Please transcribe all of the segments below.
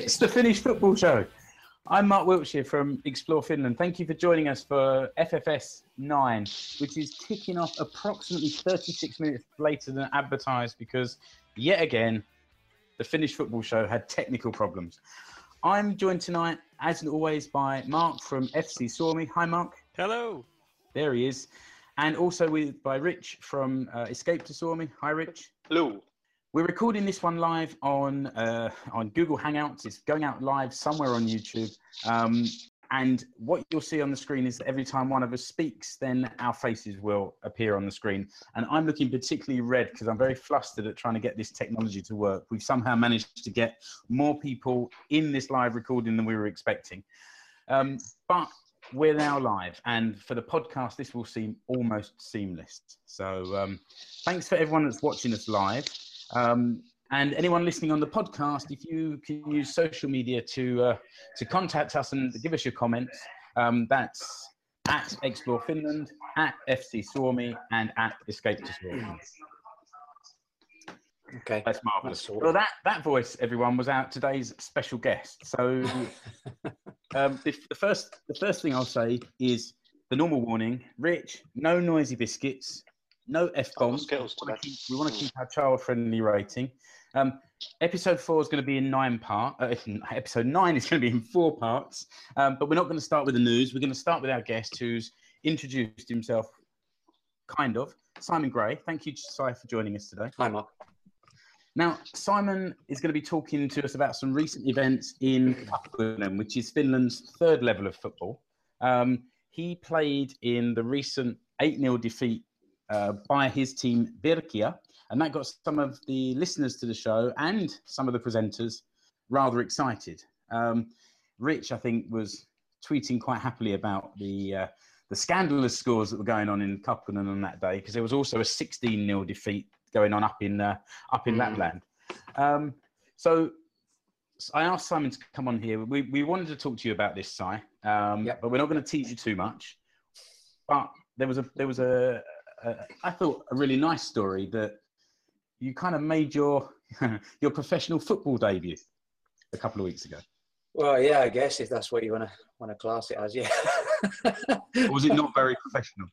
It's the Finnish Football Show. I'm Mark Wiltshire from Explore Finland. Thank you for joining us for FFS 9, which is ticking off approximately 36 minutes later than advertised because, yet again, the Finnish Football Show had technical problems. I'm joined tonight, as always, by Mark from FC Suomi. Hi, Mark. Hello. There he is. And also with by Rich from uh, Escape to Suomi. Hi, Rich. Hello. We're recording this one live on uh, on Google Hangouts. It's going out live somewhere on YouTube. Um, and what you'll see on the screen is that every time one of us speaks, then our faces will appear on the screen. And I'm looking particularly red because I'm very flustered at trying to get this technology to work. We've somehow managed to get more people in this live recording than we were expecting. Um, but we're now live, and for the podcast, this will seem almost seamless. So, um, thanks for everyone that's watching us live. Um, and anyone listening on the podcast, if you can use social media to uh, to contact us and give us your comments, um, that's at Explore Finland, at FC Suomi, and at Escape to Suomi. Okay, that's marvelous. Well, that that voice, everyone, was out today's special guest. So, um, the, the first the first thing I'll say is the normal warning: Rich, no noisy biscuits, no f bombs. We want to keep our child friendly rating. Um, episode four is going to be in nine part. Uh, episode nine is going to be in four parts. Um, but we're not going to start with the news. We're going to start with our guest, who's introduced himself, kind of. Simon Gray. Thank you, Si, for joining us today. Hi, Mark. Now, Simon is going to be talking to us about some recent events in Kakkonen, which is Finland's third level of football. Um, he played in the recent 8 0 defeat uh, by his team Virkia, and that got some of the listeners to the show and some of the presenters rather excited. Um, Rich, I think, was tweeting quite happily about the uh, the scandalous scores that were going on in Kakkonen on that day because there was also a 16 0 defeat going on up in uh, up in mm. Lapland. Um, so I asked Simon to come on here. We, we wanted to talk to you about this, Si, um, yep. but we're not going to tease you too much. But there was a there was a, a I thought a really nice story that you kind of made your your professional football debut a couple of weeks ago. Well, yeah, I guess if that's what you want to want to class it as, yeah. was it not very professional?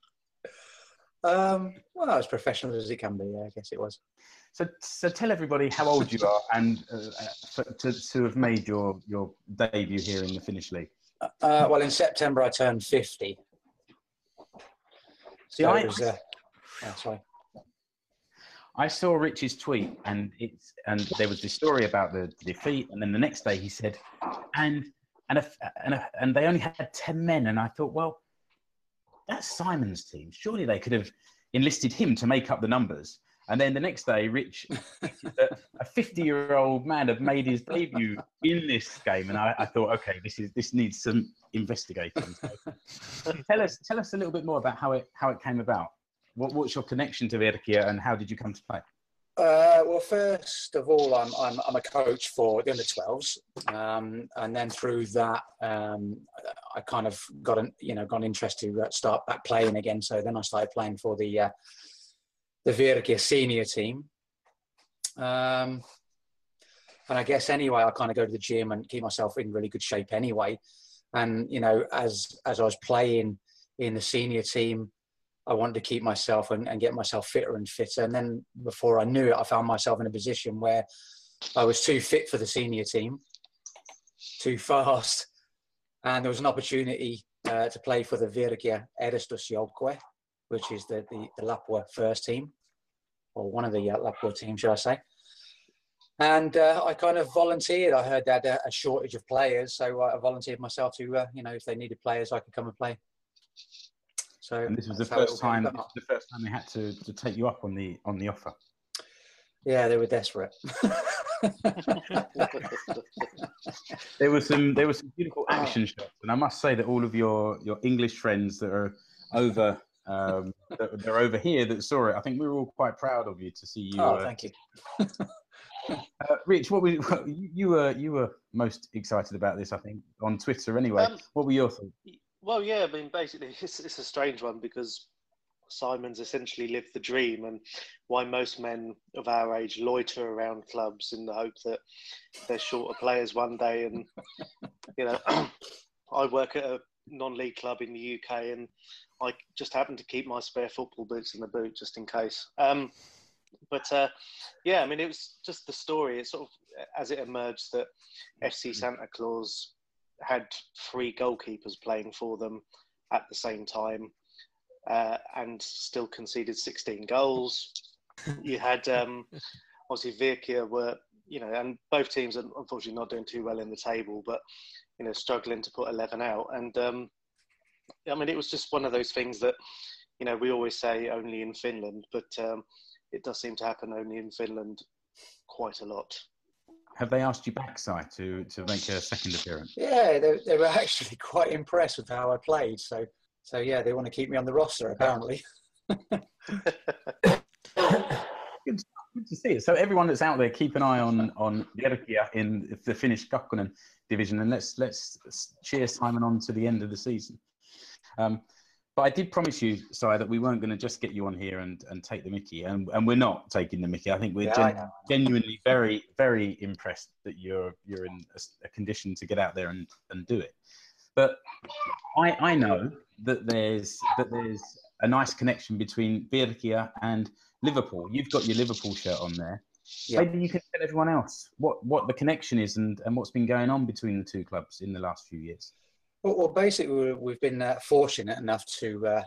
Um, well, as professional as it can be, yeah, I guess it was. So, so tell everybody how old you are and uh, for, to, to have made your, your debut here in the Finnish league. Uh, well, in September I turned 50. See, so I, was, uh, oh, sorry. I saw Rich's tweet, and it's and there was this story about the defeat, and then the next day he said, and and a, and a, and they only had ten men, and I thought, well, that's Simon's team. Surely they could have enlisted him to make up the numbers. And then the next day, Rich, a 50 year old man, had made his debut in this game. And I, I thought, okay, this is this needs some investigating. So, tell us tell us a little bit more about how it how it came about. What, what's your connection to Virkia and how did you come to play? Uh, well, first of all, I'm, I'm, I'm, a coach for the under 12s. Um, and then through that, um, I kind of got an, you know, got interested to start back playing again. So then I started playing for the, uh, the Virkia senior team. Um, and I guess anyway, I kind of go to the gym and keep myself in really good shape anyway. And, you know, as, as I was playing in the senior team, I wanted to keep myself and, and, get myself fitter and fitter. And then before I knew it, I found myself in a position where I was too fit for the senior team, too fast. And there was an opportunity uh, to play for the Virkia Edustusjoukkue, which is the, the, the Lapua first team, or one of the uh, Lapua teams, should I say. And uh, I kind of volunteered. I heard they had a, a shortage of players, so I volunteered myself to, uh, you know, if they needed players, I could come and play. So and this was the first time. the first time they had to, to take you up on the on the offer. Yeah, they were desperate. there was some there was some beautiful action shots, and I must say that all of your your English friends that are over um, that, they're over here that saw it. I think we were all quite proud of you to see you. Oh, uh, thank you. uh, Rich, what were you, you, were you were most excited about this? I think on Twitter anyway. Um, what were your thoughts? Well, yeah, I mean, basically, it's, it's a strange one because Simon's essentially lived the dream and why most men of our age loiter around clubs in the hope that they're short of players one day. And, you know, I work at a non league club in the UK and I just happen to keep my spare football boots in the boot just in case. Um, but uh, yeah, I mean, it was just the story. It sort of, as it emerged, that FC Santa Claus had three goalkeepers playing for them at the same time uh, and still conceded 16 goals. you had um, obviously Virkia were, you know, and both teams are unfortunately not doing too well in the table, but you know, struggling to put 11 out. And um, I mean, it was just one of those things that, you know, we always say only in Finland, but um, it does seem to happen only in Finland quite a lot. Have they asked you back, Si, to, to make a second appearance? Yeah, they, they were actually quite impressed with how I played. So so yeah, they want to keep me on the roster apparently. good, good, to see it. So everyone that's out there, keep an eye on on Virkia in the Finnish Kakkonen division, and let's let's cheer Simon on to the end of the season. Um, but I did promise you, sorry, that we weren't going to just get you on here and, and take the Mickey, and, and we're not taking the Mickey. I think we're yeah, gen- genuinely very very impressed that you're you're in a, a, condition to get out there and, and do it. But I, I know that there's that there's a nice connection between Virkia and Liverpool. You've got your Liverpool shirt on there. Maybe you can tell everyone else what, what the connection is and, and what's been going on between the two clubs in the last few years. Well, basically, we've been uh, fortunate enough to uh,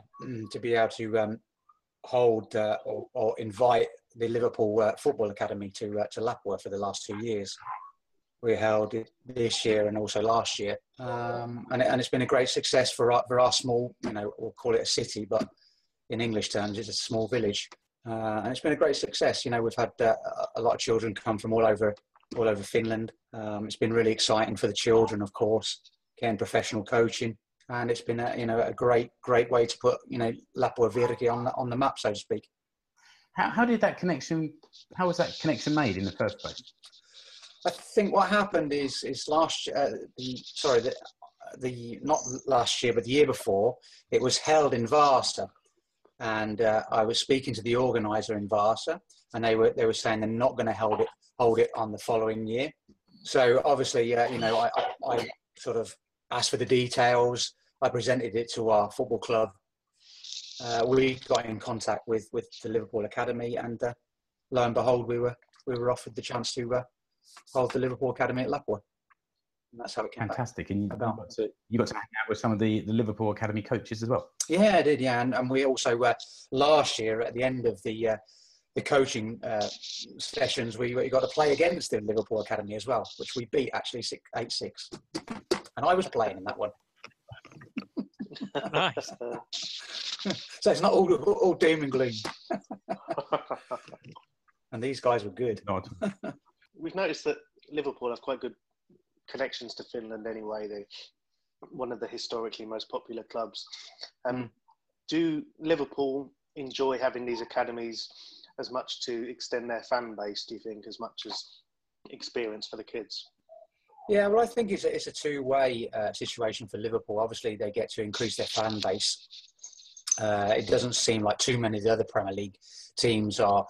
to be able to um, hold uh, or, or, invite the Liverpool uh, Football Academy to uh, to Lapua for the last two years we held it this year and also last year. Um, and, it, and, it's been a great success for our, for our small, you know, we'll call it a city, but in English terms, it's a small village. Uh, and it's been a great success. You know, we've had a lot of children come from all over, all over Finland. Um, it's been really exciting for the children, of course, getting professional coaching. And it's been, a, you know, a great, great way to put, you know, Lapua Virki on the, on the map, so to speak. How, how did that connection, how was that connection made in the first place? I think what happened is is last uh, the sorry the the not last year but the year before it was held in Vasa, and uh, I was speaking to the organizer in Vasa, and they were they were saying they're not going to hold it hold it on the following year. So obviously, uh, you know, I, I, I sort of asked for the details. I presented it to our football club. Uh, we got in contact with with the Liverpool Academy, and uh, lo and behold, we were we were offered the chance to uh, of the Liverpool Academy at Lapua. And that's how it came Fantastic. Back. And you got, to, you got to hang out with some of the, the Liverpool Academy coaches as well. Yeah, I did. Yeah. And, and we also, uh, last year at the end of the, uh, the coaching uh, sessions, we, we got to play against the Liverpool Academy as well, which we beat actually 8 6. And I was playing in that one. nice. so it's not all, all doom and gloom. and these guys were good we've noticed that Liverpool have quite good connections to Finland anyway. They're one of the historically most popular clubs. Um, mm. Do Liverpool enjoy having these academies as much to extend their fan base, do you think, as much as experience for the kids? Yeah, well, I think it's a, it's a two way uh, situation for Liverpool. Obviously, they get to increase their fan base. Uh, it doesn't seem like too many of the other Premier League teams are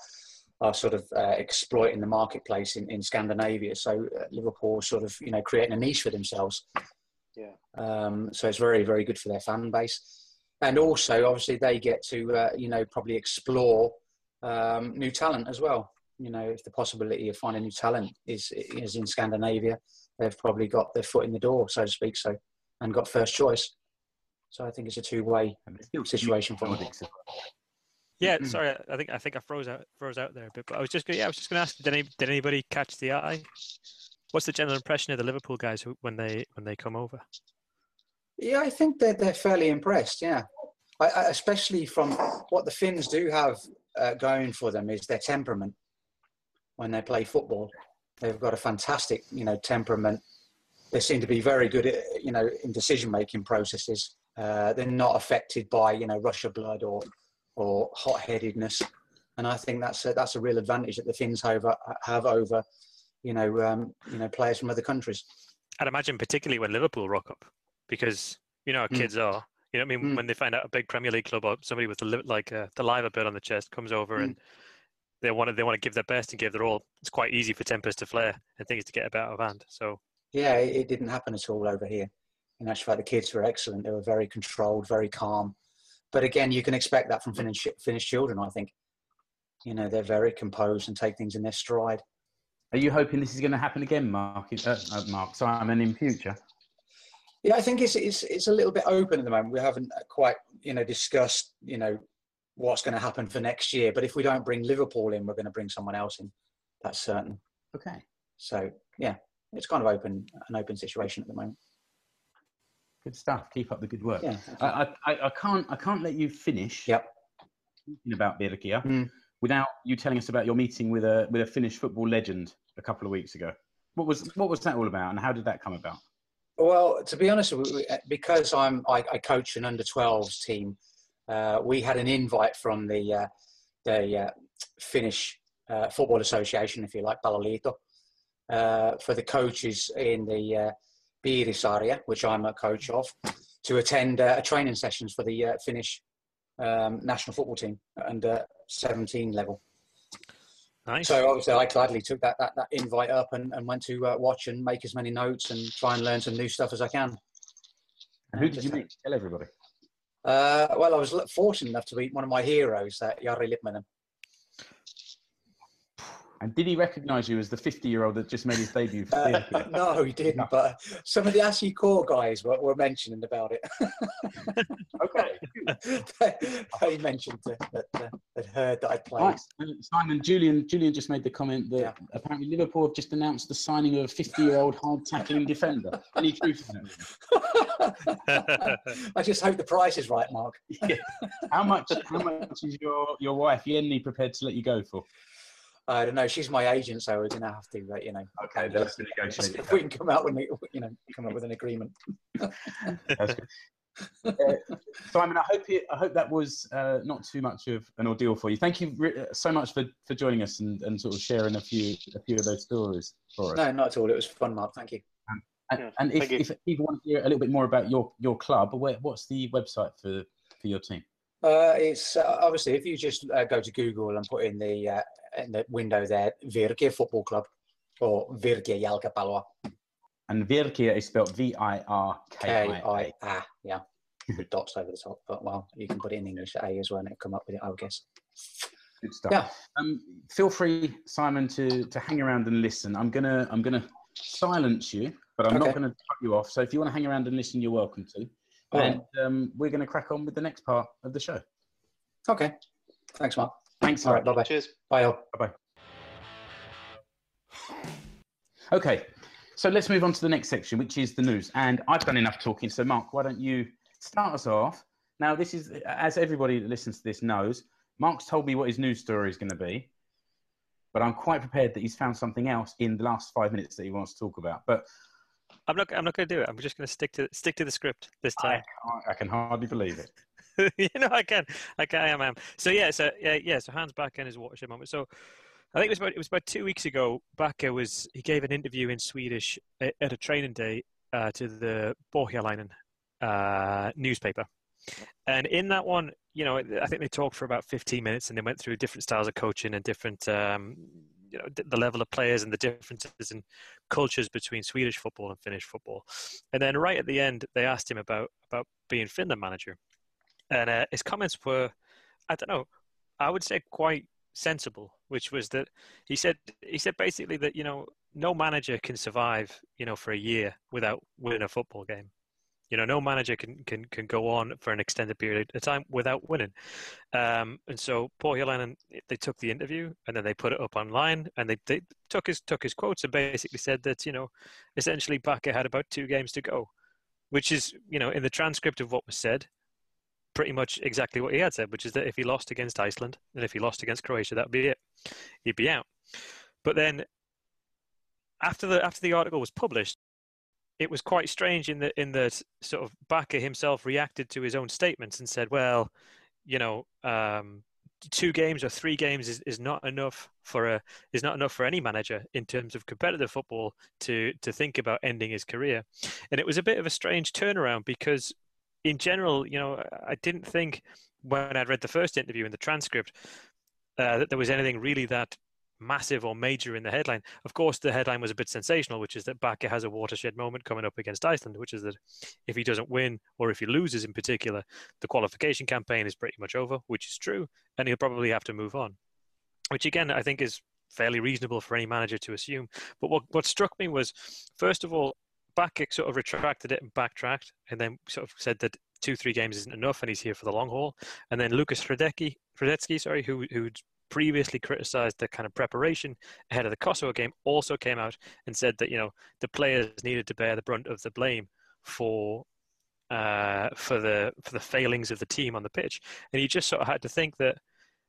are sort of uh, exploiting the marketplace in, in Scandinavia. So uh, Liverpool sort of you know creating a niche for themselves. Yeah. Um, so it's very very good for their fan base, and also obviously they get to uh, you know probably explore um, new talent as well. You know, if the possibility of finding new talent is is in Scandinavia, they've probably got their foot in the door, so to speak. So and got first choice. So I think it's a two way situation for them. Yeah, mm-hmm. sorry. I think I think I froze out froze out there a bit. But I was just gonna, yeah, I was just going to ask. Did any did anybody catch the eye? What's the general impression of the Liverpool guys when they when they come over? Yeah, I think they're they're fairly impressed. Yeah, I, I, especially from what the Finns do have uh, going for them is their temperament when they play football. They've got a fantastic, you know, temperament. They seem to be very good at, you know, in decision making processes. Uh, they're not affected by, you know, Russia blood or or hot-headedness, and I think that's a, that's a real advantage that the Finns have, have over, you know, um, you know, players from other countries. I'd imagine particularly when Liverpool rock up, because you know how mm. kids mm. are. You know, I mean, Mm. when they find out a big Premier League club or somebody with the li- like uh, the liver bit on the chest comes over Mm. and they want to they want to give their best and give their all. It's quite easy for tempers to flare and things to get a bit out of hand. So Yeah, it, it didn't happen at all over here. In actual fact, the kids were excellent. They were very controlled, very calm. But again, you can expect that from Finnish, Finnish children, I think. You know, they're very composed and take things in their stride. Are you hoping this is going to happen again, Mark? Uh, uh, Mark Simon in future? Yeah, I think it's, it's it's a little bit open at the moment. We haven't quite you know discussed you know what's going to happen for next year. But if we don't bring Liverpool in, we're going to bring someone else in. That's certain. Okay. So yeah, it's kind of open an open situation at the moment. Good stuff. Keep up the good work. Yeah. I, I, I can't I can't let you finish Yep. talking about Virkia Mm. without you telling us about your meeting with a with a Finnish football legend a couple of weeks ago. What was what was that all about, and how did that come about? Well, to be honest, we- we- because I'm I, I coach an under 12s team, uh, we had an invite from the uh, the uh, Finnish uh, Football Association, if you like, Palloliitto, uh, for the coaches in the uh, Piirisarja, which I'm a coach of, to attend uh, a training sessions for the uh, Finnish um, national football team at under 17 level. nice. So obviously, I gladly took that that, that invite up and, and went to uh, watch and make as many notes and try and learn some new stuff as I can. And who did you meet? Tell everybody. Uh, well, I was fortunate enough to meet one of my heroes, uh, Jari Litmanen. And did he recognise you as the 50 year old that just made his debut for Uh, no, he didn't, but some of the Asi core guys were, were mentioning about it. okay. they, they mentioned that, that, uh, that heard that I played. Right. Simon, Julian, Julian just made the comment that Yeah. apparently Liverpool have just announced the signing of a 50 year old hard tackling defender. Any truth in that? I just hope the price is right, Mark. How much? How much is your your wife Yenny prepared to let you go for? I don't know. She's my agent, so we're going to have to, uh, you know, Okay, that's the negotiate. if we can come out with, an- you know, come up with an agreement. That's good. Uh, Simon, I hope it, I hope that was uh, not too much of an ordeal for you. Thank you re- so much for, for joining us and, and sort of sharing a few a few of those stories for us. No, not at all. It was fun, Mark. Thank you. And, Yeah, and if, you. if people want to hear a little bit more about your your club, where, what's the website for for your team? Uh, it's uh, obviously if you just uh, go to Google and put in the uh, in the window there, Virke Football Club or Virke Jalkapalloa, And Virkia is spelled V I R K K I I A. A, yeah, with dots over the top. But well, you can put it in English A as well, and it'll come up with it. I would guess. Good stuff. Yeah. Um, feel free, Simon, to to hang around and listen. I'm gonna I'm gonna silence you, but I'm not gonna cut you off. So if you want to hang around and listen, you're welcome to. All and um, we're gonna crack on with the next part of the show. Okay. Thanks, Mark. Thanks. All right. Bye bye. Cheers. Bye all. Okay, so let's move on to the next section, which is the news. And I've done enough talking, so Mark, why don't you start us off? Now, this is, as everybody that listens to this knows, Mark's told me what his news story is going to be, but I'm quite prepared that he's found something else in the last five minutes that he wants to talk about. But I'm not. I'm not going to do it. I'm just going to stick to stick to the script this time. can't- I can hardly believe it. you know, I can. I can. I am. I am. So yeah. So yeah. Yeah. So Hans back in his watershed moment. So I think it was about it was about two weeks ago. Backe was he gave an interview in Swedish at, at a training day uh, to the Borgalainen uh, newspaper, and in that one, you know, I think they talked for about 15 minutes, and they went through different styles of coaching and different. Um, you know the level of players and the differences in cultures between Swedish football and Finnish football, and then right at the end they asked him about about being Finland manager, and uh, his comments were, I don't know, I would say quite sensible, which was that he said he said basically that you know no manager can survive you know for a year without winning a football game. You know, no manager can, can, can go on for an extended period of time without winning. Um, and so Paul Helanen, they took the interview and then they put it up online and they, they took his took his quotes and basically said that you know essentially Backe had about two games to go, which is you know in the transcript of what was said, pretty much exactly what he had said, which is that if he lost against Iceland and if he lost against Croatia, that would be it. He'd be out. But then after the after the article was published, it was quite strange in that in the sort of Backe himself reacted to his own statements and said, "Well, you know, um, two games or three games is, is not enough for a is not enough for any manager in terms of competitive football to to think about ending his career." And it was a bit of a strange turnaround because in general, you know, I didn't think when I'd read the first interview in the transcript uh, that there was anything really that massive or major in the headline. Of course, the headline was a bit sensational, which is that Backe has a watershed moment coming up against Iceland, which is that if he doesn't win or if he loses in particular, the qualification campaign is pretty much over, which is true, and he'll probably have to move on. Which again, I think is fairly reasonable for any manager to assume. But what, what struck me was, first of all, Backe sort of retracted it and backtracked, and then sort of said that two, three games isn't enough, and he's here for the long haul. And then Lukas Hradecky, sorry, who who'd previously criticised the kind of preparation ahead of the Kosovo game, also came out and said that you know the players needed to bear the brunt of the blame for uh, for the for the failings of the team on the pitch, and you just sort of had to think that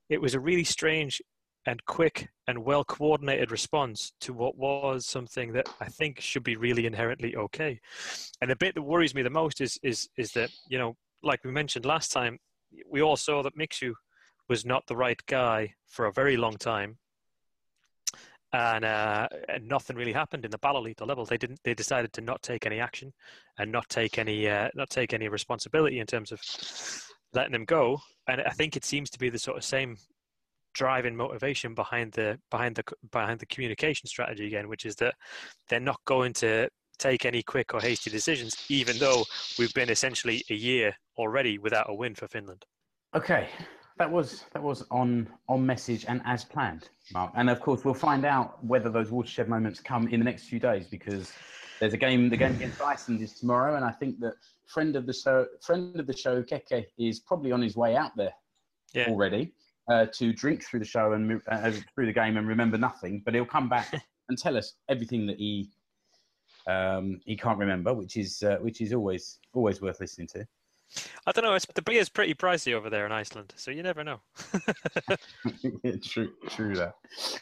it was a really strange and quick and well coordinated response to what was something that I think should be really inherently okay. And the bit that worries me the most is is is that you know, like we mentioned last time, we all saw that Mixu was not the right guy for a very long time. And, uh, and nothing really happened in the Palloliitto level. They didn't. They decided to not take any action and not take any uh, not take any responsibility in terms of letting them go. And I think it seems to be the sort of same driving motivation behind the behind the behind the communication strategy again, which is that they're not going to take any quick or hasty decisions, even though we've been essentially a year already without a win for Finland. Okay, that was that was on on message and as planned, Mark. And of course, we'll find out whether those watershed moments come in the next few days because there's a game. The game against Iceland is tomorrow, and I think that friend of the show, friend of the show, Keke, is probably on his way out there yeah. already uh, to drink through the show and uh, through the game and remember nothing, but he'll come back and tell us everything that he um, he can't remember, which is uh, which is always always worth listening to. I don't know. The beer is pretty pricey over there in Iceland, so you never know. yeah, true, true that.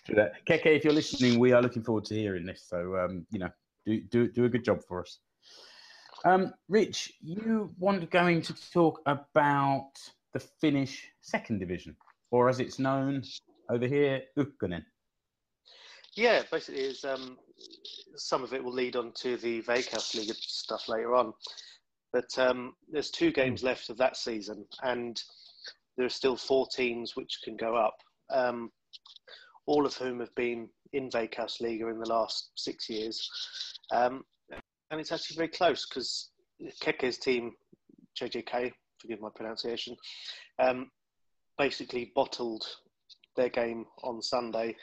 True that. Keke, if you're listening, we are looking forward to hearing this. So um, you know, do do do a good job for us. Um, Rich, you want going to talk about the Finnish second division or as it's known over here, Ykkönen. Yeah, basically, is um, some of it will lead on to the Veikkausliiga stuff later on. But um, there's two games left of that season, and there are still four teams which can go up. Um, all of whom have been in Veikkausliiga in the last six years, um, and it's actually very close because Keke's team, JJK, forgive my pronunciation, um, basically bottled their game on Sunday.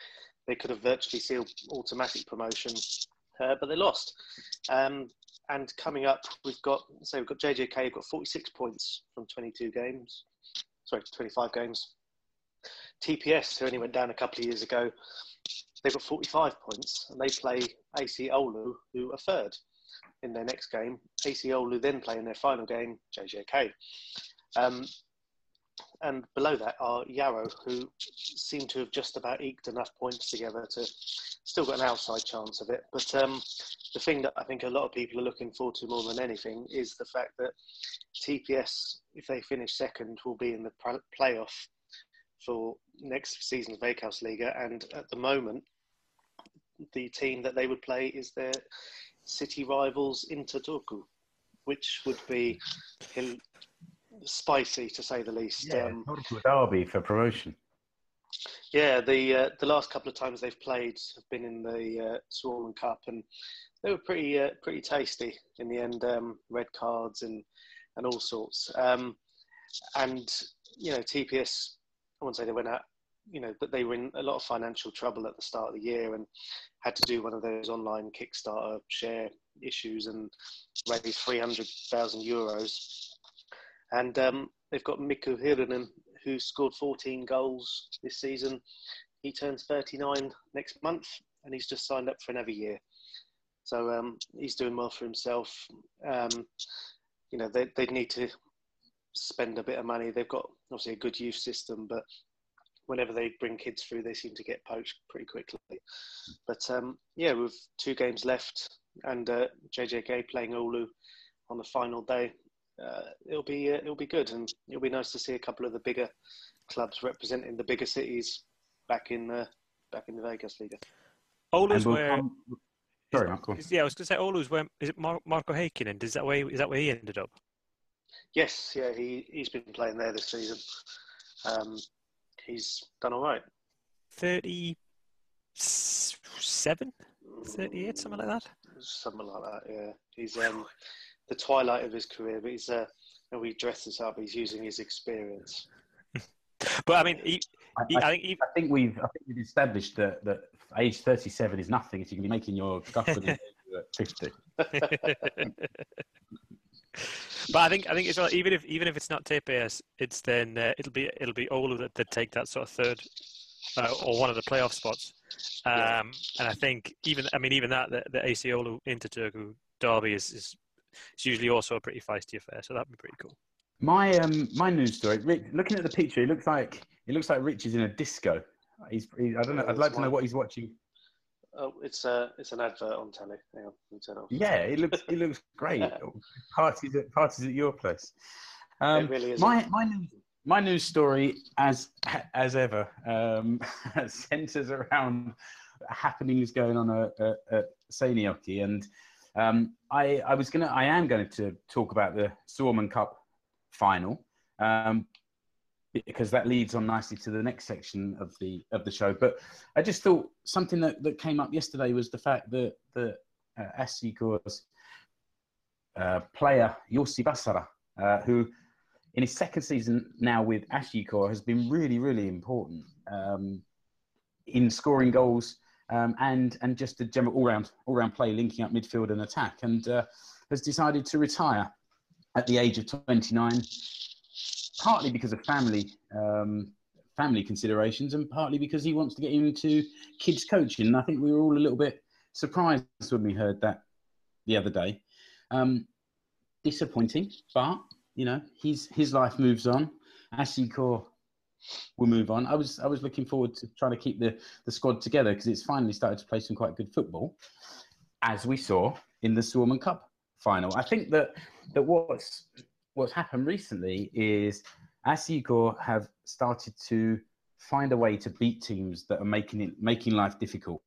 They could have virtually sealed automatic promotion, uh, but they lost. Um, and coming up, we've got so we've got JJK. We've got 46 points from 22 games. Sorry, 25 games. TPS, who only went down a couple of years ago, they've got 45 points, and they play AC Oulu, who are third in their next game. AC Oulu then play in their final game, JJK. Um, and below that are Jaro, who seem to have just about eked enough points together to still got an outside chance of it. But um, the thing that I think a lot of people are looking forward to more than anything is the fact that TPS, if they finish second, will be in the playoff for next season's Veikkausliiga. And at the moment, the team that they would play is their city rivals Inter Turku, which would be spicy to say the least. Yeah, um, derby for promotion. Yeah, the uh, the last couple of times they've played have been in the uh, Suomen Cup, and they were pretty uh, pretty tasty in the end. Um, red cards and and all sorts. Um, and you know, TPS. I won't say they went out. You know, but they were in a lot of financial trouble at the start of the year and had to do one of those online Kickstarter share issues and raise three hundred thousand euros and um, they've got Mikko Hirvonen, who scored 14 goals this season. He turns 39 next month, and he's just signed up for another year. So um, he's doing well for himself. Um, you know, they, they need to spend a bit of money. They've got obviously a good youth system, but whenever they bring kids through, they seem to get poached pretty quickly. But um, yeah, with two games left and uh, JJK playing Oulu on the final day, uh, it'll be uh, it'll be good, and it'll be nice to see a couple of the bigger clubs representing the bigger cities back in the back in the Veikkausliiga. Oulu's we'll where. Come... Sorry, Yeah, I was going to say Oulu's where is it Mar- Marko Heikkinen? Is that where is that where he ended up? Yes, yeah, he he's been playing there this season. Um, he's done all right. 37, 38, something like that. Something like that. Yeah, he's um, the twilight of his career, but he's uh, and we dress this up. He's using his experience. But I mean, he, he, I, I think he, I think we've I think we've established that that age 37 is nothing if you can be making your guff with at 50. but I think I think it's well, even if even if it's not TPS, it's then uh, it'll be it'll be Oulu that, that take that sort of third uh, or one of the playoff spots. Um, and I think even I mean even that the, the AC Oulu Inter Turku derby is, is is usually also a pretty feisty affair. So that'd be pretty cool. My um my news story. Rick, looking at the picture, it looks like it looks like Rich is in a disco. He's, he, I don't know. I'd like to know what he's watching. Oh, it's uh, it's an advert on telly. Hang on, let me turn it off. Yeah, it looks it looks great. parties at parties at your place. Um, it really is. my my news, my news story, as as ever, um, centres around happenings going on at, at, at Seinäjoki, and um, I I was gonna I am going to talk about the Suomen Cup final. Um, because that leads on nicely to the next section of the of the show. But I just thought something that, that came up yesterday was the fact that the uh, uh, player Jussi Vasara, uh, who in his second season now with SJK has been really really important um, in scoring goals um, and and just a general all round all round play linking up midfield and attack, and uh, has decided to retire at the age of 29 partly because of family um, family considerations, and partly because he wants to get into kids coaching. And I think we were all a little bit surprised when we heard that the other day. Um, disappointing, but you know his his life moves on. SJK will move on. I was I was looking forward to trying to keep the the squad together because it's finally started to play some quite good football, as we saw in the Suomen Cup final. I think that that what's what's happened recently is SJK have started to find a way to beat teams that are making it making life difficult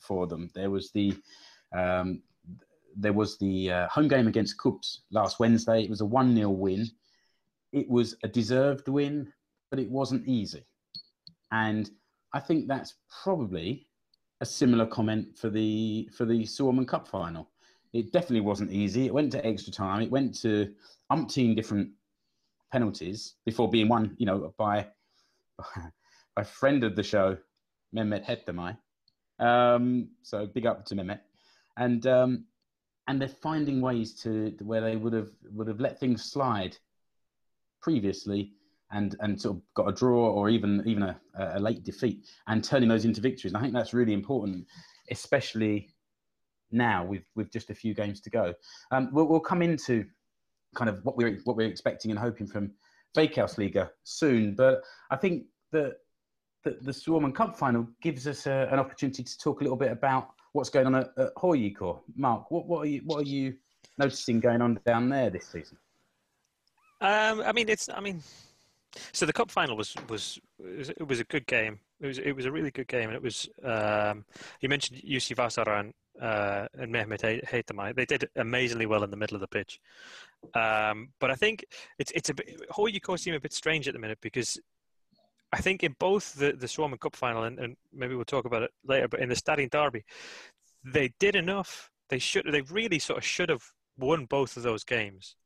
for them. There was the um, there was the uh, home game against KuPS last Wednesday. It was a one 0 win. It was a deserved win, but it wasn't easy. And I think that's probably a similar comment for the for the Suomen Cup final. It definitely wasn't easy. It went to extra time. It went to umpteen different penalties before being won, you know, by a friend of the show, Mehmet Hetemaj. Um, so big up to Mehmet. And um, and they're finding ways to where they would have would have let things slide previously and and sort of got a draw or even even a, a late defeat and turning those into victories. And I think that's really important, especially now with with just a few games to go. Um, we'll, we'll come into kind of what we're what we're expecting and hoping from Veikkausliiga soon. But I think that the, the Suomen Cup final gives us a, an opportunity to talk a little bit about what's going on at, at HJK. Mark, what, what are you what are you noticing going on down there this season? Um, I mean, it's I mean, so the cup final was was it was a good game. It was it was a really good game, and it was. Um, you mentioned Jussi Vasara and uh, and Mehmet Hetemaj. They did amazingly well in the middle of the pitch. Um, but I think it's it's a bit HJK seem a bit strange at the minute because I think in both the the Suomen Cup final and, and maybe we'll talk about it later, but in the Stadin Derby, they did enough. They should they really sort of should have won both of those games.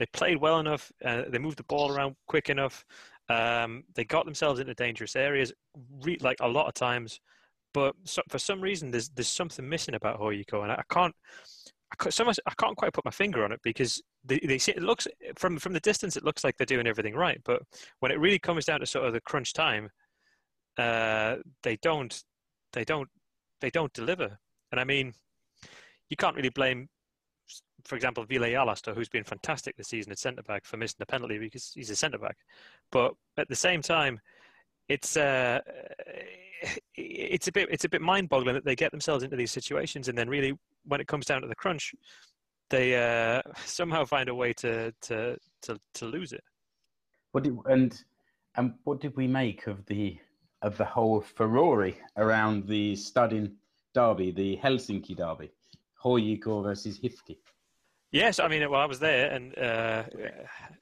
They played well enough. Uh, they moved the ball around quick enough. Um, they got themselves into dangerous areas, re- like a lot of times. But so, for some reason, there's there's something missing about HJK, and I. I can't, I can't quite put my finger on it because they, they see, it looks from from the distance it looks like they're doing everything right, but when it really comes down to sort of the crunch time, uh, they don't they don't they don't deliver. And I mean, you can't really blame, for example, Ville Jalasto, who's been fantastic this season at centre back, for missing the penalty because he's a centre back. But at the same time, it's uh, it's a bit it's a bit mind boggling that they get themselves into these situations and then really when it comes down to the crunch, they uh, somehow find a way to to to, to lose it. What did, and and what did we make of the of the whole furore around the Stadin derby, the Helsinki derby, HJK versus HIFK? Yes, I mean, well, I was there, and uh,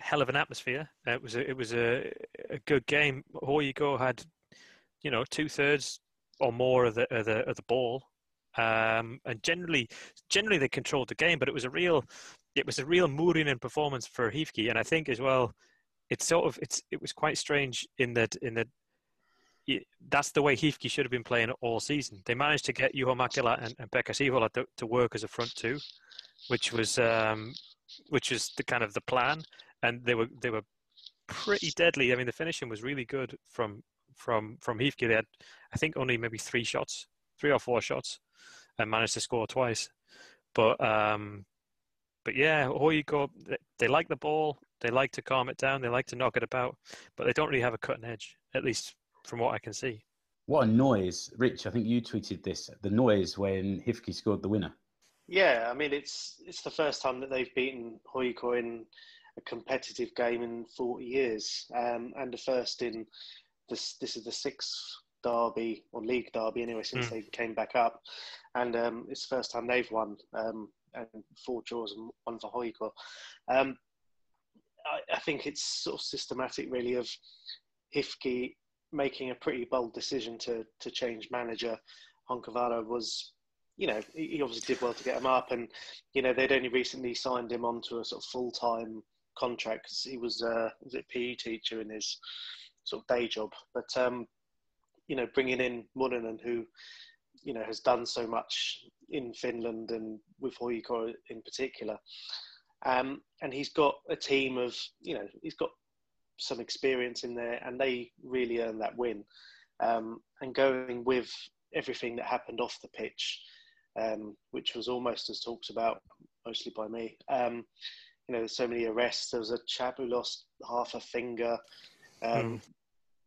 hell of an atmosphere. It was a, it was a, a good game. HoYeCo had, you know, two thirds or more of the of the, of the ball, um, and generally, generally they controlled the game. But it was a real, it was a real Muurinen performance for HIFK, and I think as well, it's sort of it's it was quite strange in that in that that's the way HIFK should have been playing all season. They managed to get Juho Mäkelä and, and Pekka Sihvola to, to work as a front two, which was um, which was the kind of the plan, and they were they were pretty deadly. I mean, the finishing was really good from from from HIFK. They had, I think, only maybe three shots, three or four shots, and managed to score twice. But um, but yeah, HoYeCo, they, they like the ball. They like to calm it down. They like to knock it about, but they don't really have a cutting edge, at least from what I can see. What a noise, Rich! I think you tweeted this. The noise when HIFK scored the winner. Yeah, I mean it's it's the first time that they've beaten HoYeCo in a competitive game in 40 years, um, and the first in this. This is the sixth derby or league derby anyway since mm. they came back up, and um, it's the first time they've won. Um, and four draws and one for HoYeCo. Um, I, I, think it's sort of systematic, really, of HIFK making a pretty bold decision to to change manager. Honkavaara was, you know, he obviously did well to get him up, and you know they'd only recently signed him onto a sort of full time contract because he was uh, was it PE teacher in his sort of day job. But um, you know, bringing in Muurinen, who you know has done so much in Finland and with HoYeCo in particular, um, and he's got a team of you know he's got some experience in there, and they really earned that win. Um, and going with everything that happened off the pitch, um, which was almost as talked about mostly by me. Um, you know, there's so many arrests. There was a chap who lost half a finger. Mm.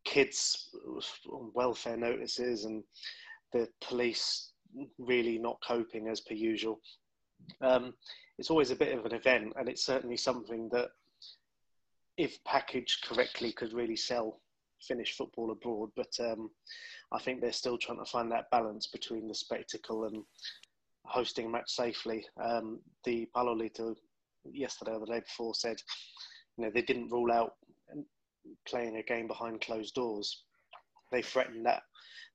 Kids on welfare notices, and the police really not coping as per usual. Um, it's always a bit of an event, and it's certainly something that if packaged correctly, could really sell Finnish football abroad. But um, I think they're still trying to find that balance between the spectacle and hosting a match safely. Um, the Palloliitto yesterday or the day before said, you know, they didn't rule out playing a game behind closed doors. They threatened that.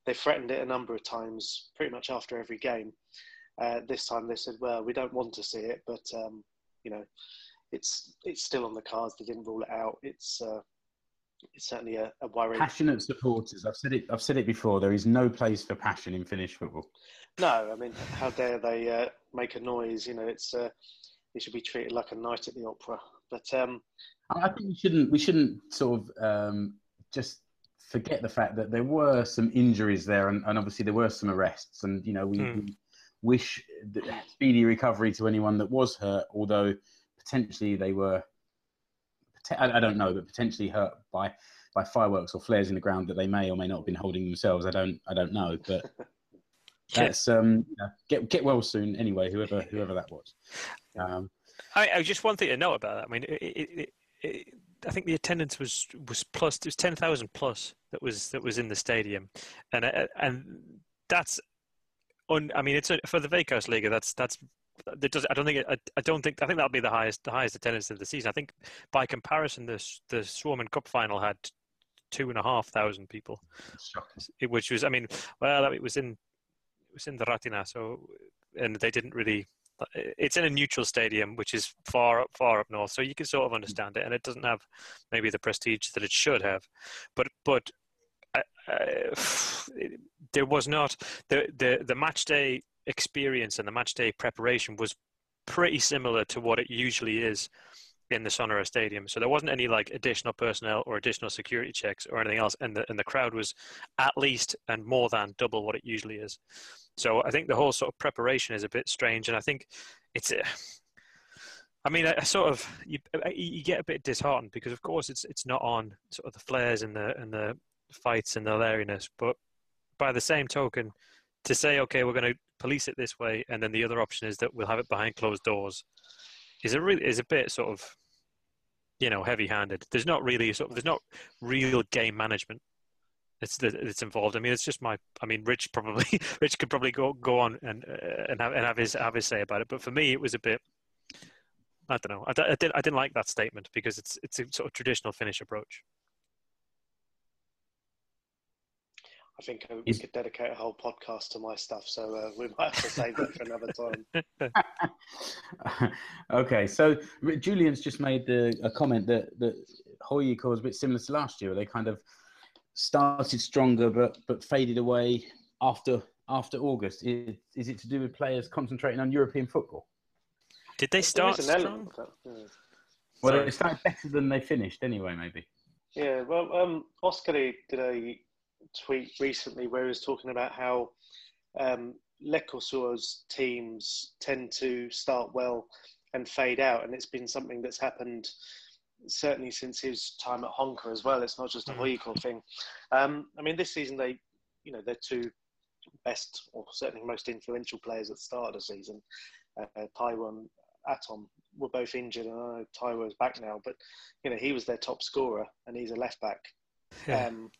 They threatened it a number of times, pretty much after every game. Uh, this time they said, well, we don't want to see it, but um, you know, it's it's still on the cards. They didn't rule it out. It's uh, it's certainly a, a worry. Passionate supporters. I've said it. I've said it before. There is no place for passion in Finnish football. No, I mean, how dare they uh, make a noise? You know, it's uh, it should be treated like a night at the opera. But um, I think we shouldn't. We shouldn't sort of um, just forget the fact that there were some injuries there, and, and obviously there were some arrests, and you know we, mm. we wish speedy recovery to anyone that was hurt. Although potentially they were, I don't know, but potentially hurt by by fireworks or flares in the ground that they may or may not have been holding themselves. I don't I don't know, but that's um get get well soon anyway. Whoever whoever that was. Um, I, I just one thing to note about that. I mean, it, it, it, I think the attendance was was plus. It was ten thousand plus that was that was in the stadium, and uh, and that's. Un, I mean, it's a, for the Veikkausliiga. That's that's it does. I don't think. I, I don't think. I think that'll be the highest. The highest attendance of the season. I think by comparison, the the Suomen Cup final had two and a half thousand people, which was. I mean, well, it was in it was in the Ratina, so and they didn't really. It's in a neutral stadium, which is far up, far up north, so you can sort of understand it, and it doesn't have maybe the prestige that it should have, but but uh, there was not the the the match day experience and the match day preparation was pretty similar to what it usually is in the Sonera Stadium. So there wasn't any like additional personnel or additional security checks or anything else, and the and the crowd was at least and more than double what it usually is. So I think the whole sort of preparation is a bit strange, and I think it's. A, I mean, I, sort of you, you get a bit disheartened because, of course, it's it's not on sort of the flares and the and the fights and the hilarious, but by the same token, to say, okay, we're going to police it this way, and then the other option is that we'll have it behind closed doors, is a really is a bit sort of, you know, heavy-handed. There's not really sort of there's not real game management. It's it's involved. I mean, it's just my. I mean, Rich probably Rich could probably go go on and uh, and have and have his have his say about it. But for me, it was a bit. I don't know. I, I, did, I didn't like that statement because it's it's a sort of traditional Finnish approach. I think we could dedicate a whole podcast to my stuff, so uh, we might have to save that for another time. okay, so Julian's just made the, a comment that that HJK was a bit similar to last year. They kind of started stronger, but but faded away after after August. Is, is it to do with players concentrating on European football? Did they start strong? yeah. Well, Sorry. they started better than they finished, anyway. Maybe. Yeah. Well, um, Oskari did a tweet recently where he was talking about how um, Lehkosuo's teams tend to start well and fade out, and it's been something that's happened certainly since his time at Honka as well. It's not just a HJK mm. thing. Um, I mean, this season they, you know, they're two best or certainly most influential players at the start of the season. Uh, Taiwo and Atomu were both injured, and I know Taiwo's back now, but you know he was their top scorer, and he's a left back. Yeah. Um,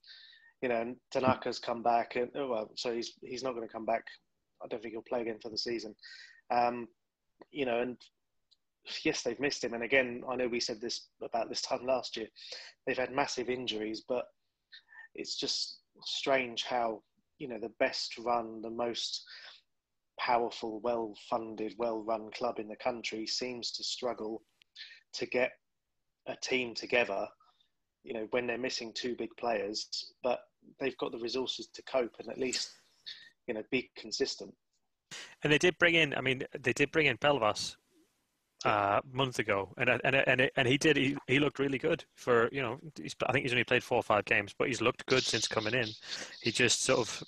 you know, Tanaka's come back, and oh, well, so he's he's not going to come back. I don't think he'll play again for the season. Um, you know, and yes, they've missed him. And again, I know we said this about this time last year. They've had massive injuries, but it's just strange how you know the best run, the most powerful, well-funded, well-run club in the country seems to struggle to get a team together you know, when they're missing two big players, but they've got the resources to cope and at least, you know, be consistent. And they did bring in, I mean, they did bring in Pelvas uh, a month ago, and and and and he did. He, he looked really good for you know. I think he's only played four or five games, but he's looked good since coming in. He just sort of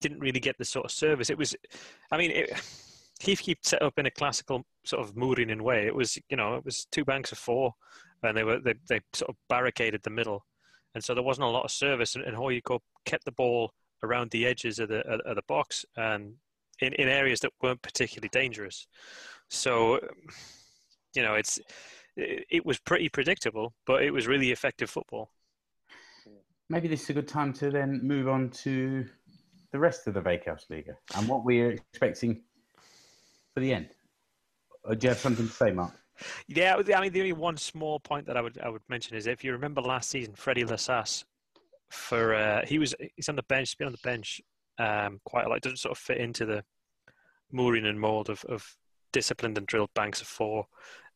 didn't really get the sort of service. It was, I mean, it, Heathkeep set up in a classical sort of Muurinen way. It was, you know, it was two banks of four, and they were they, they sort of barricaded the middle, and so there wasn't a lot of service. And, and kept the ball around the edges of the of the box and in, in areas that weren't particularly dangerous. So, you know, it's it, was pretty predictable, but it was really effective football. Maybe this is a good time to then move on to the rest of the Veikkausliiga and what we're expecting for the end. Or do you have something to say, Mark? Yeah, I mean, the only one small point that I would I would mention is if you remember last season, Freddie Lassas, for uh, he was he's on the bench, he's been on the bench um, quite a lot. Doesn't sort of fit into the Muurinen mold of, of disciplined and drilled banks of four.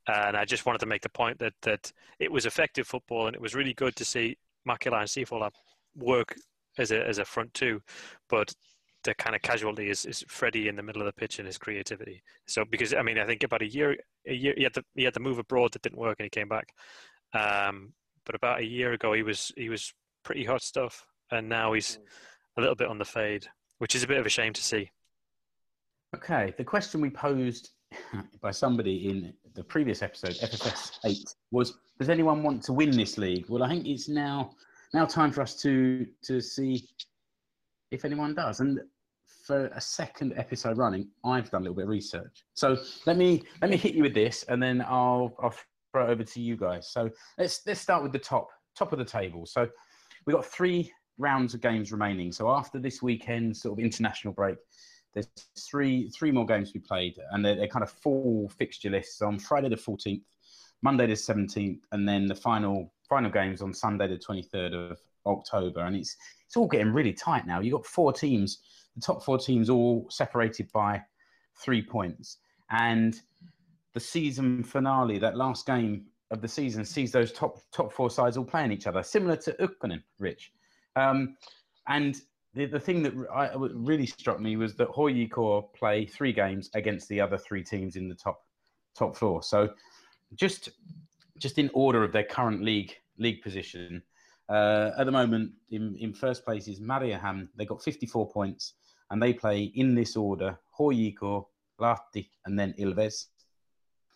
And I just wanted to make the point that that it was effective football, and it was really good to see Makila and Sihvola work as a as a front two. But the kind of casualty is, is Freddie in the middle of the pitch and his creativity. So because I mean I think about a year a year he had to he had to move abroad that didn't work and he came back. Um, but about a year ago he was he was pretty hot stuff and now he's mm. a little bit on the fade, which is a bit of a shame to see. Okay, the question we posed by somebody in the previous episode, FFS eight, was: Does anyone want to win this league? Well, I think it's now now time for us to to see if anyone does. And for a second episode running, I've done a little bit of research. So let me let me hit you with this, and then I'll I'll throw it over to you guys. So let's let's start with the top top of the table. So we've got three rounds of games remaining. So after this weekend sort of international break, there's three three more games to be played, and they're, they're kind of full fixture lists on Friday the 14th, Monday the 17th, and then the final final games on Sunday the 23rd of October. And it's it's all getting really tight now. You've got four teams, the top four teams all separated by three points. And the season finale, that last game of the season, sees those top top four sides all playing each other, similar to Ykkönen, Rich. Um, and the, the thing that I, really struck me was that HJK play three games against the other three teams in the top top four. So just just in order of their current league league position, uh, at the moment, in, in first place is Mariehamn. They got 54 points, and they play in this order: HJK, Lahti, and then Ilves.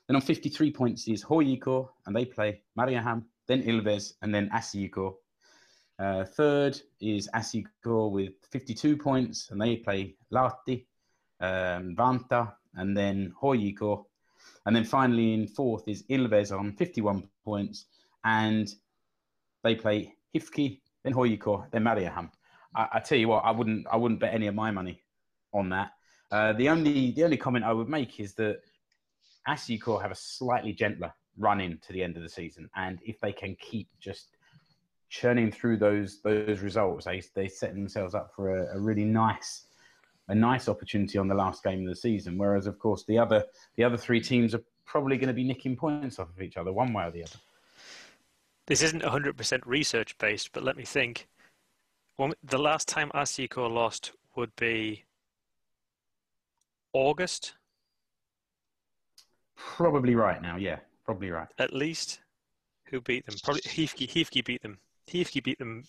Then on 53 points is HJK, and they play Mariehamn, then Ilves, and then SJK. Uh, third is SJK with 52 points, and they play Lahti, um, Vantaa, and then HJK. And then finally in fourth is Ilves on 51 points, and they play HIFK, then HJK, then Mariehamn. I, I, tell you what, I wouldn't, I wouldn't bet any of my money on that. Uh, the only, the only comment I would make is that Askja have a slightly gentler run in to the end of the season, and if they can keep just churning through those those results, they they set themselves up for a, a really nice a nice opportunity on the last game of the season. Whereas, of course, the other the other three teams are probably going to be nicking points off of each other, one way or the other. This isn't 100% research based, but let me think. One, the last time Askja lost would be August. Probably right now, yeah, probably right. At least, who beat them? Probably HIFK. HIFK beat them. HIFK beat them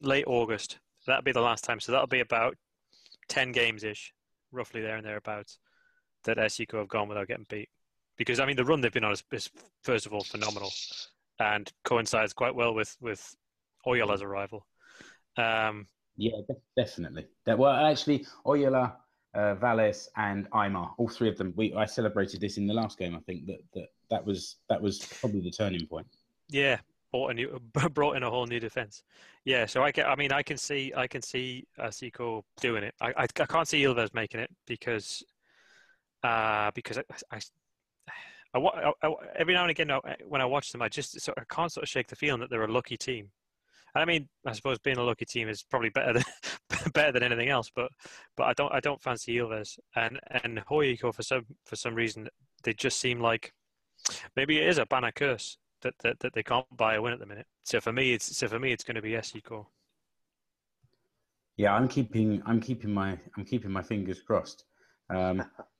late August. That'll be the last time. So that'll be about ten games ish, roughly there and thereabouts, that Askja have gone without getting beat. Because I mean, the run they've been on is, is first of all phenomenal, and coincides quite well with with Oyola's arrival. Um, yeah, definitely. That, well, actually, Oyola, uh, Valles, and Aimar, all three of them. We I celebrated this in the last game. I think that that that was that was probably the turning point. Yeah, brought a new, brought in a whole new defense. Yeah, so I can, I mean, I can see, I can see uh, Seco doing it. I, I, I, can't see Ilves making it because, uh, because I, I, I, I, every now and again when I watch them, I just sort of, I can't sort of shake the feeling that they're a lucky team. I mean, I suppose being a lucky team is probably better than better than anything else, but but I don't I don't fancy Ilves and and HJK for some for some reason they just seem like maybe it is a banner curse that, that, that they can't buy a win at the minute. So for me, it's so for me, it's going to be SC Yeah, I'm keeping I'm keeping my I'm keeping my fingers crossed. Um,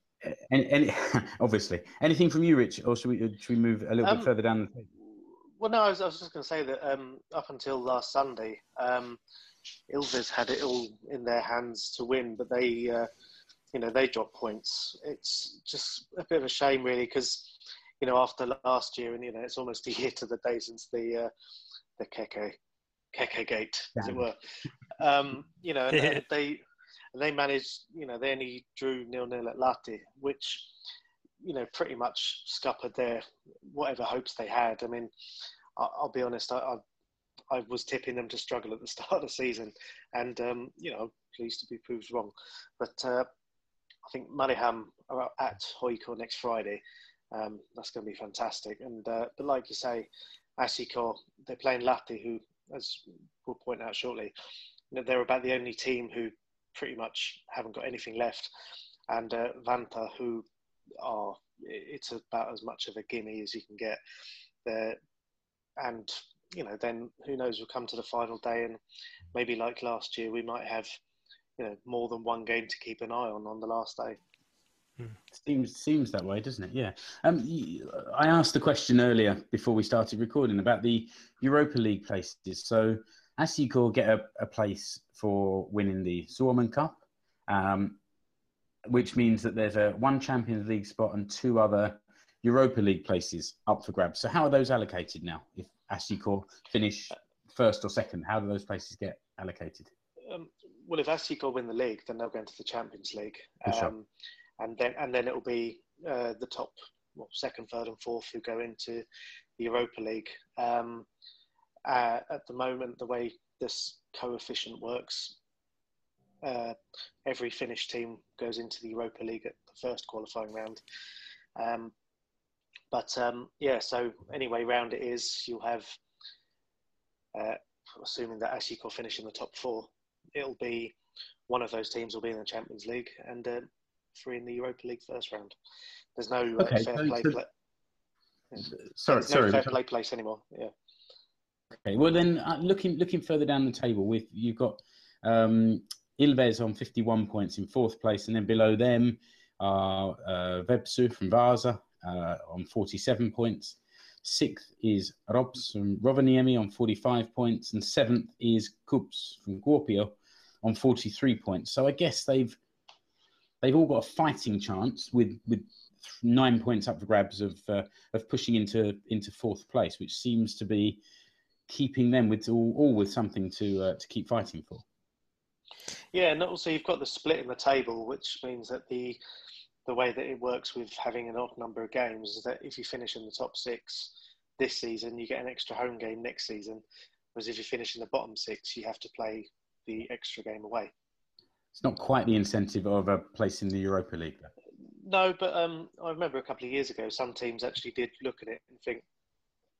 and, and obviously, anything from you, Rich, or should we should we move a little um, bit further down the page? Well, no, I was, I was just going to say that um, up until last Sunday, um, Ilves had it all in their hands to win, but they, uh, you know, they dropped points. It's just a bit of a shame, really, because you know, after last year, and you know, it's almost a year to the day since the uh, the Keke Keke Gate, as it were. Um, you know, and, they and they managed. You know, they only drew nil nil at Lahti, which you know pretty much scuppered their whatever hopes they had. I mean, I'll, I'll be honest, I, I, I was tipping them to struggle at the start of the season, and um, you know, pleased to be proved wrong. But uh, I think Mariehamn are at HJK next Friday, um, that's going to be fantastic. And uh, but like you say, Askja, they're playing Lahti, who, as we'll point out shortly, you know, they're about the only team who pretty much haven't got anything left, and uh, Vantaa, who are it's about as much of a gimme as you can get. There, and you know, then who knows? We'll come to the final day, and maybe like last year, we might have you know more than one game to keep an eye on on the last day. Seems seems that way, doesn't it? Yeah. Um, I asked the question earlier before we started recording about the Europa League places. So, Askja get a, a, place for winning the Suomen Cup, um, which means that there's a one Champions League spot and two other Europa League places up for grabs. So, how are those allocated now? If Askja finish first or second, how do those places get allocated? Um, well, if Askja win the league, then they'll go into the Champions League. Um, and then and then it will be uh, the top well, second, third, and fourth who go into the Europa League. Um, uh, at the moment, the way this coefficient works, uh, every Finnish team goes into the Europa League at the first qualifying round. Um, but um, yeah, so anyway, round it is. You'll have, uh, assuming that Askja finish in the top four, it'll be one of those teams will be in the Champions League, and uh, three in the Europa League first round. There's no uh, okay, fair so, play. So, play sorry, There's sorry, no fair play place anymore. Yeah. Okay. Well, then uh, looking looking further down the table, with you've got um, Ilves on 51 points in fourth place, and then below them are uh, Vepsu from Vaasa uh, on 47 points. Sixth is Rops from Rovaniemi on 45 points, and seventh is KuPS from Kuopio on 43 points. So I guess they've they've all got a fighting chance with with nine points up for grabs of uh, of pushing into into fourth place, which seems to be keeping them with all, all with something to uh, to keep fighting for. Yeah, and also you've got the split in the table, which means that the the way that it works with having an odd number of games is that if you finish in the top six this season, you get an extra home game next season. Whereas if you finish in the bottom six, you have to play the extra game away it's not quite the incentive of a place in the Europa League. no, but um, I remember a couple of years ago, some teams actually did look at it and think,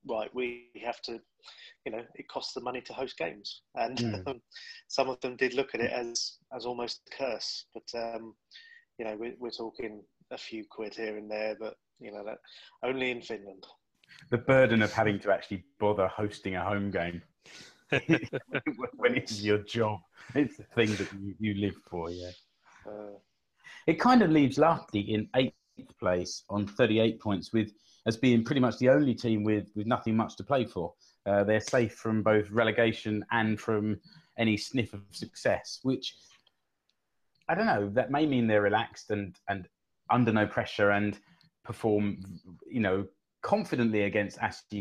right, we have to, you know, it costs the money to host games, and mm. some of them did look at it as as almost a curse. But um, you know, we're, we're talking a few quid here and there, but you know that only in Finland. The burden of having to actually bother hosting a home game when it's your job, it's the thing that you, you live for. Yeah. Uh, it kind of leaves Lahti in eighth place on 38 points, with as being pretty much the only team with, with nothing much to play for. Uh, they're safe from both relegation and from any sniff of success, which I don't know. That may mean they're relaxed and and under no pressure and perform, you know, confidently against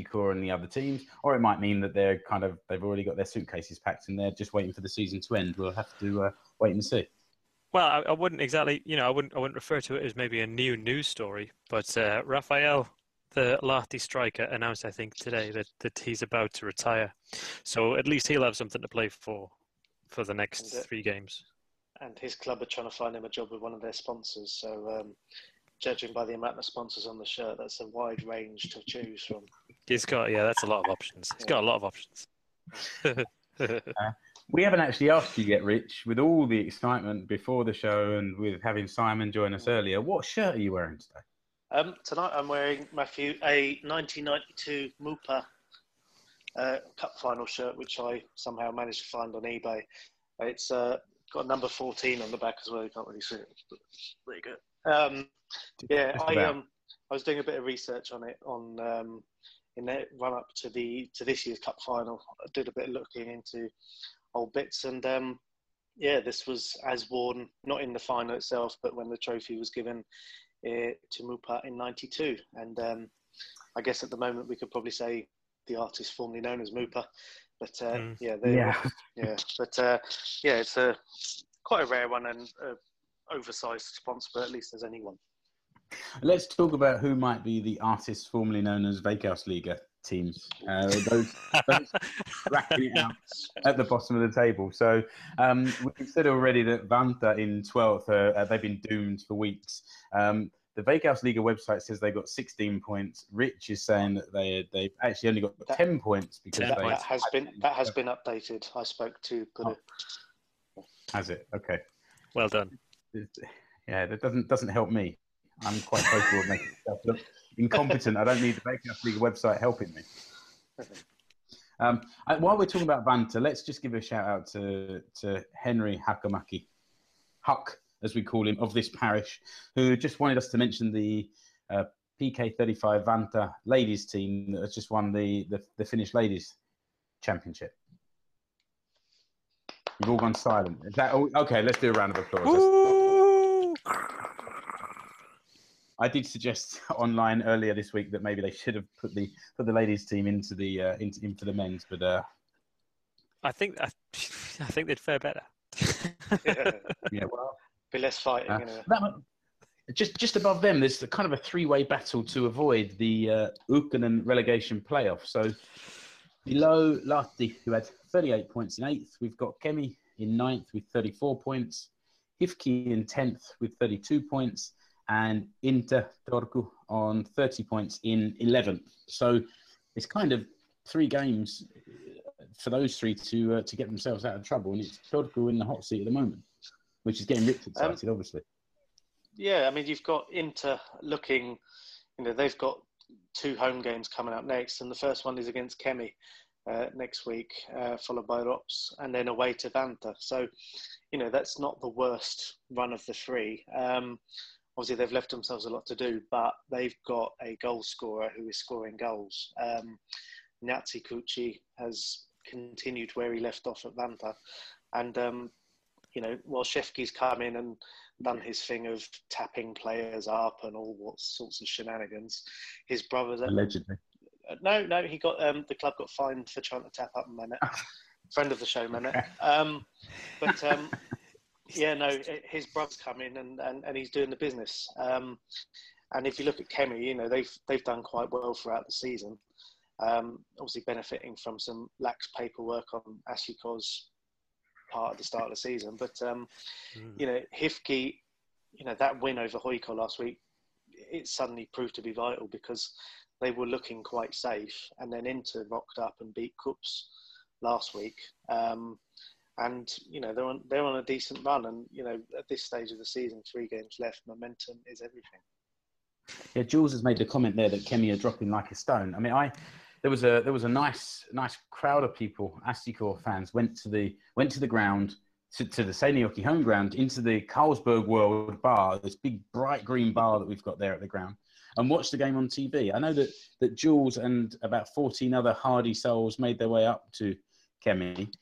Core and the other teams, or it might mean that they're kind of they've already got their suitcases packed and they're just waiting for the season to end. We'll have to uh, wait and see. Well, I, I, wouldn't exactly, you know, I wouldn't, I wouldn't refer to it as maybe a new news story, but uh, Rafael, the Lahti striker, announced, I think, today that, that he's about to retire. So at least he'll have something to play for for the next and, uh, three games. And his club are trying to find him a job with one of their sponsors. So, um, judging by the amount of sponsors on the shirt, that's a wide range to choose from. He's got, yeah, that's a lot of options. He's yeah. got a lot of options. uh, we haven't actually asked you yet, Rich, with all the excitement before the show and with having Simon join us earlier. What shirt are you wearing today? Um, tonight I'm wearing, Matthew, a 1992 MyPa uh, Cup final shirt, which I somehow managed to find on eBay. It's uh, got number 14 on the back as well. You can't really see it, but there you go. Um, yeah, I, um, I was doing a bit of research on it on um, in the run up to the to this year's cup final. I did a bit of looking into old bits. And um, yeah, this was as worn, not in the final itself, but when the trophy was given uh, to MyPa in '92. And um, I guess at the moment we could probably say the artist formerly known as MyPa. But uh, mm. yeah, yeah, yeah. But uh, yeah, it's a quite a rare one and oversized sponsor, but at least there's any one. Let's talk about who might be the artist formerly known as Veikkausliiga teams. Uh, those, those racking it out at the bottom of the table. So um, we said already that Vantaa in 12th, uh, uh, they've been doomed for weeks. Um, the Veikkausliiga website says they got 16 points. Rich is saying that they they've actually only got that, 10 points because that, that has been that has been updated. I spoke to oh. Has it? Okay. Well done. Yeah, that doesn't doesn't help me. I'm quite capable of making myself look incompetent. I don't need the Veikkaus League website helping me. Um, while we're talking about Vantaa, let's just give a shout out to, to Henry Hakamaki, Huck, as we call him, of this parish, who just wanted us to mention the uh, PK35 Vantaa ladies team that has just won the, the, the Finnish ladies championship. You've all gone silent. Is that okay? Let's do a round of applause. I did suggest online earlier this week that maybe they should have put the put the ladies team into the uh, into, into the men's, but uh, I think I, I think they'd fare better. yeah. yeah, well, be less fighting. Uh, that, just just above them, there's the kind of a three way battle to avoid the uh, Ykkönen relegation playoff. So below Lahti, who had 38 points in eighth, we've got Kemi in ninth with 34 points, HIFK in tenth with 32 points and Inter Turku on 30 points in 11th. So it's kind of three games for those three to uh, to get themselves out of trouble, and it's Turku in the hot seat at the moment, which is getting Rich excited, um, obviously. Yeah, I mean you've got Inter looking, you know, they've got two home games coming up next, and the first one is against Kemi. Uh, next week, uh, followed by Rops, and then away to Vantaa. So, you know, that's not the worst run of the three. Um, obviously they've left themselves a lot to do, but they've got a goal scorer who is scoring goals. Um, Njazi Kuqi has continued where he left off at Vantaa, and um, you know while Shefki's come in and done his thing of tapping players up and all what sorts of shenanigans, his brothers allegedly. Uh, no, no, he got um, the club got fined for trying to tap up Mehmet, friend of the show, Mehmet. Um, but um, yeah, no, his brother's coming and, and, and he's doing the business. Um, and if you look at Kemi, you know they've they've done quite well throughout the season. Um, obviously benefiting from some lax paperwork on Ashiko's part at the start of the season, but um, mm. you know HIFK you know that win over Hoiko last week, it suddenly proved to be vital because they were looking quite safe, and then Inter rocked up and beat KuPS last week. Um, and you know they're on they're on a decent run, and you know at this stage of the season, three games left, momentum is everything. Yeah, Jules has made the comment there that Kemi are dropping like a stone. I mean, I there was a there was a nice nice crowd of people, Astikor fans, went to the went to the ground to, to the Seinäjoki home ground into the Carlsberg World Bar, this big bright green bar that we've got there at the ground, and watched the game on TV. I know that that Jules and about fourteen other hardy souls made their way up to Kemi.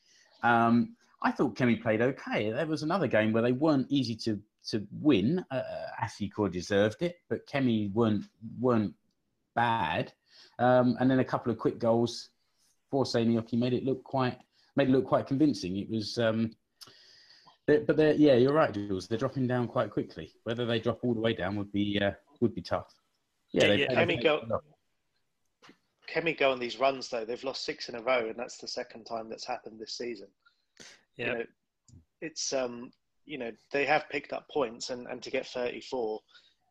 Um, I thought Kemi played okay. There was another game where they weren't easy to to win. Uh, Astikor deserved it, but Kemi weren't weren't bad. Um, and then a couple of quick goals for Seinäjoki made it look quite made it look quite convincing. It was, um, but they're, yeah, you're right, Jules. They're dropping down quite quickly. Whether they drop all the way down would be uh, would be tough. Yeah, yeah, yeah. Kemi go. Kemi go on these runs though. They've lost six in a row, and that's the second time that's happened this season. Yeah, you know, it's um, you know they have picked up points, and and to get 34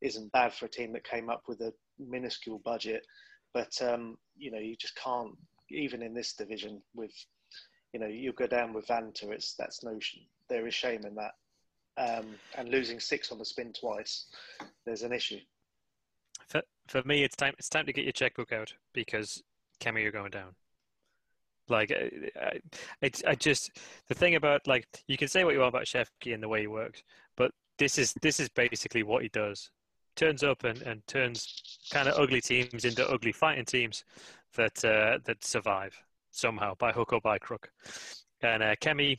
isn't bad for a team that came up with a minuscule budget. But um, you know, you just can't even in this division with you know you go down with Vantaa. It's that's no there is shame in that. Um, and losing six on the spin twice, there's an issue. For, for me, it's time. It's time to get your checkbook out because Kemi, you're going down. Like, I, I, I just the thing about like you can say what you want about Shefki and the way he works, but this is this is basically what he does. Turns up and, and turns kind of ugly teams into ugly fighting teams that uh, that survive somehow by hook or by crook. And uh, Kemi,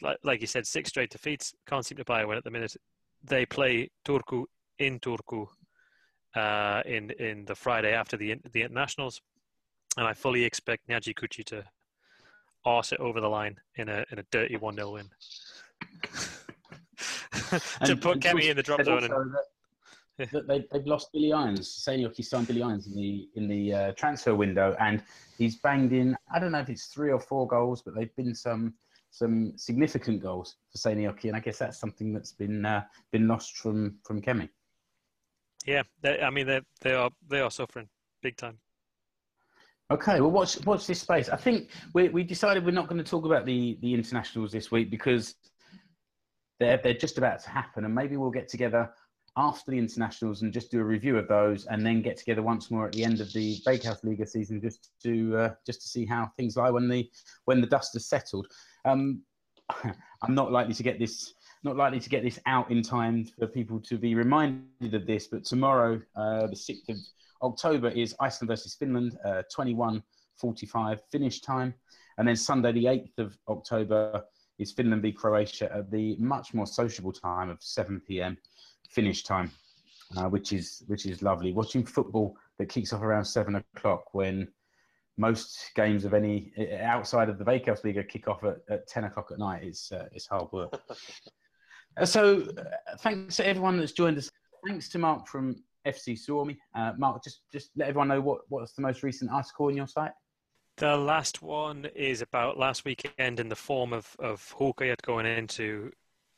like, like you said, six straight defeats. Can't seem to buy a win at the minute. They play Turku in Turku uh, in in the Friday after the the internationals and I fully expect Njazi Kuqi to arse it over the line in a in a dirty one 0 win. to put Kemi in the drop zone. And, that they, they've lost Billy Ions. Seinäjoki signed Billy Ions in the in the uh, transfer window, and he's banged in. I don't know if it's three or four goals, but they've been some some significant goals for Seinäjoki, and I guess that's something that's been uh, been lost from from Kemi. Yeah, they, I mean they they are they are suffering big time. Okay, well, watch watch this space. I think we we decided we're not going to talk about the the internationals this week because they're they're just about to happen, and maybe we'll get together after the internationals and just do a review of those, and then get together once more at the end of the Veikkausliiga season just to uh, just to see how things lie when the when the dust has settled. Um, I'm not likely to get this not likely to get this out in time for people to be reminded of this, but tomorrow, uh, the sixth of October is Iceland versus Finland, uh, 21.45 finish time. And then Sunday, the 8th of October, is Finland v Croatia at the much more sociable time of 7 p.m. finish time, uh, which is which is lovely. Watching football that kicks off around seven o'clock when most games of any outside of the Veikkausliiga kick off at, at 10 o'clock at night is uh, is hard work. Uh, so, uh, thanks to everyone that's joined us. Thanks to Mark from FC Suomi. Uh, Mark, just just let everyone know what what's the most recent article on your site. The last one is about last weekend in the form of of Huuhkajat going into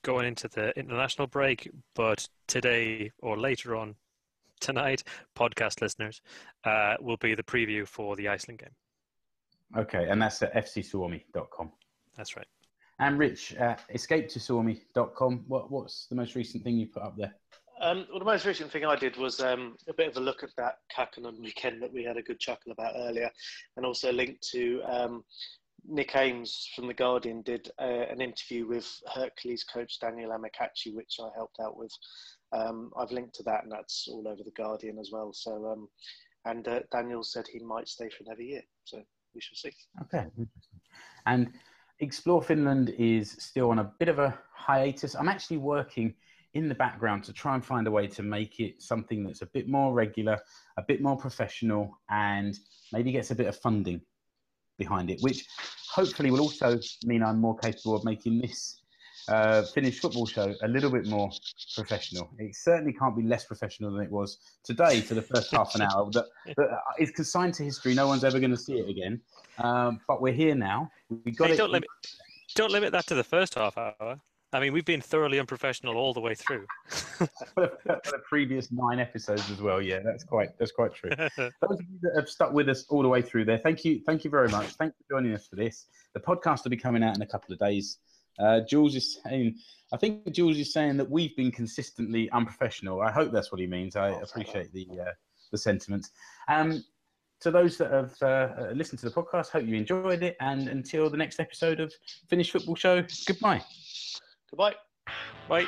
going into the international break, but today or later on tonight, podcast listeners, uh, will be the preview for the Iceland game. Okay, and that's at fcsuomi.com. That's right. And Rich, uh, escape to suomi.com. What, what's the most recent thing you put up there? Um, well, the most recent thing I did was um, a bit of a look at that Kakkonen weekend that we had a good chuckle about earlier, and also linked to um, Nick Ames from The Guardian did uh, an interview with Hercules coach Daniel Amokachi, which I helped out with. Um, I've linked to that, and that's all over The Guardian as well. So, um, and uh, Daniel said he might stay for another year, so we shall see. Okay. And Explore Finland is still on a bit of a hiatus. I'm actually working in the background to try and find a way to make it something that's a bit more regular, a bit more professional, and maybe gets a bit of funding behind it, which hopefully will also mean I'm more capable of making this uh, Finnish football show a little bit more professional. It certainly can't be less professional than it was today for the first half an hour. That, that is consigned to history. No one's ever going to see it again. Um, but we're here now. We got hey, it. Don't limit, don't limit that to the first half hour. I mean, we've been thoroughly unprofessional all the way through. for, the previous nine episodes as well. Yeah, that's quite that's quite true. Those of you that have stuck with us all the way through there, thank you, thank you very much. Thanks for joining us for this. The podcast will be coming out in a couple of days. Uh, Jules is saying, I think Jules is saying that we've been consistently unprofessional. I hope that's what he means. I appreciate the uh, the sentiments. Um, to those that have uh, listened to the podcast, hope you enjoyed it. And until the next episode of Finnish Football Show, goodbye. Goodbye. Bye.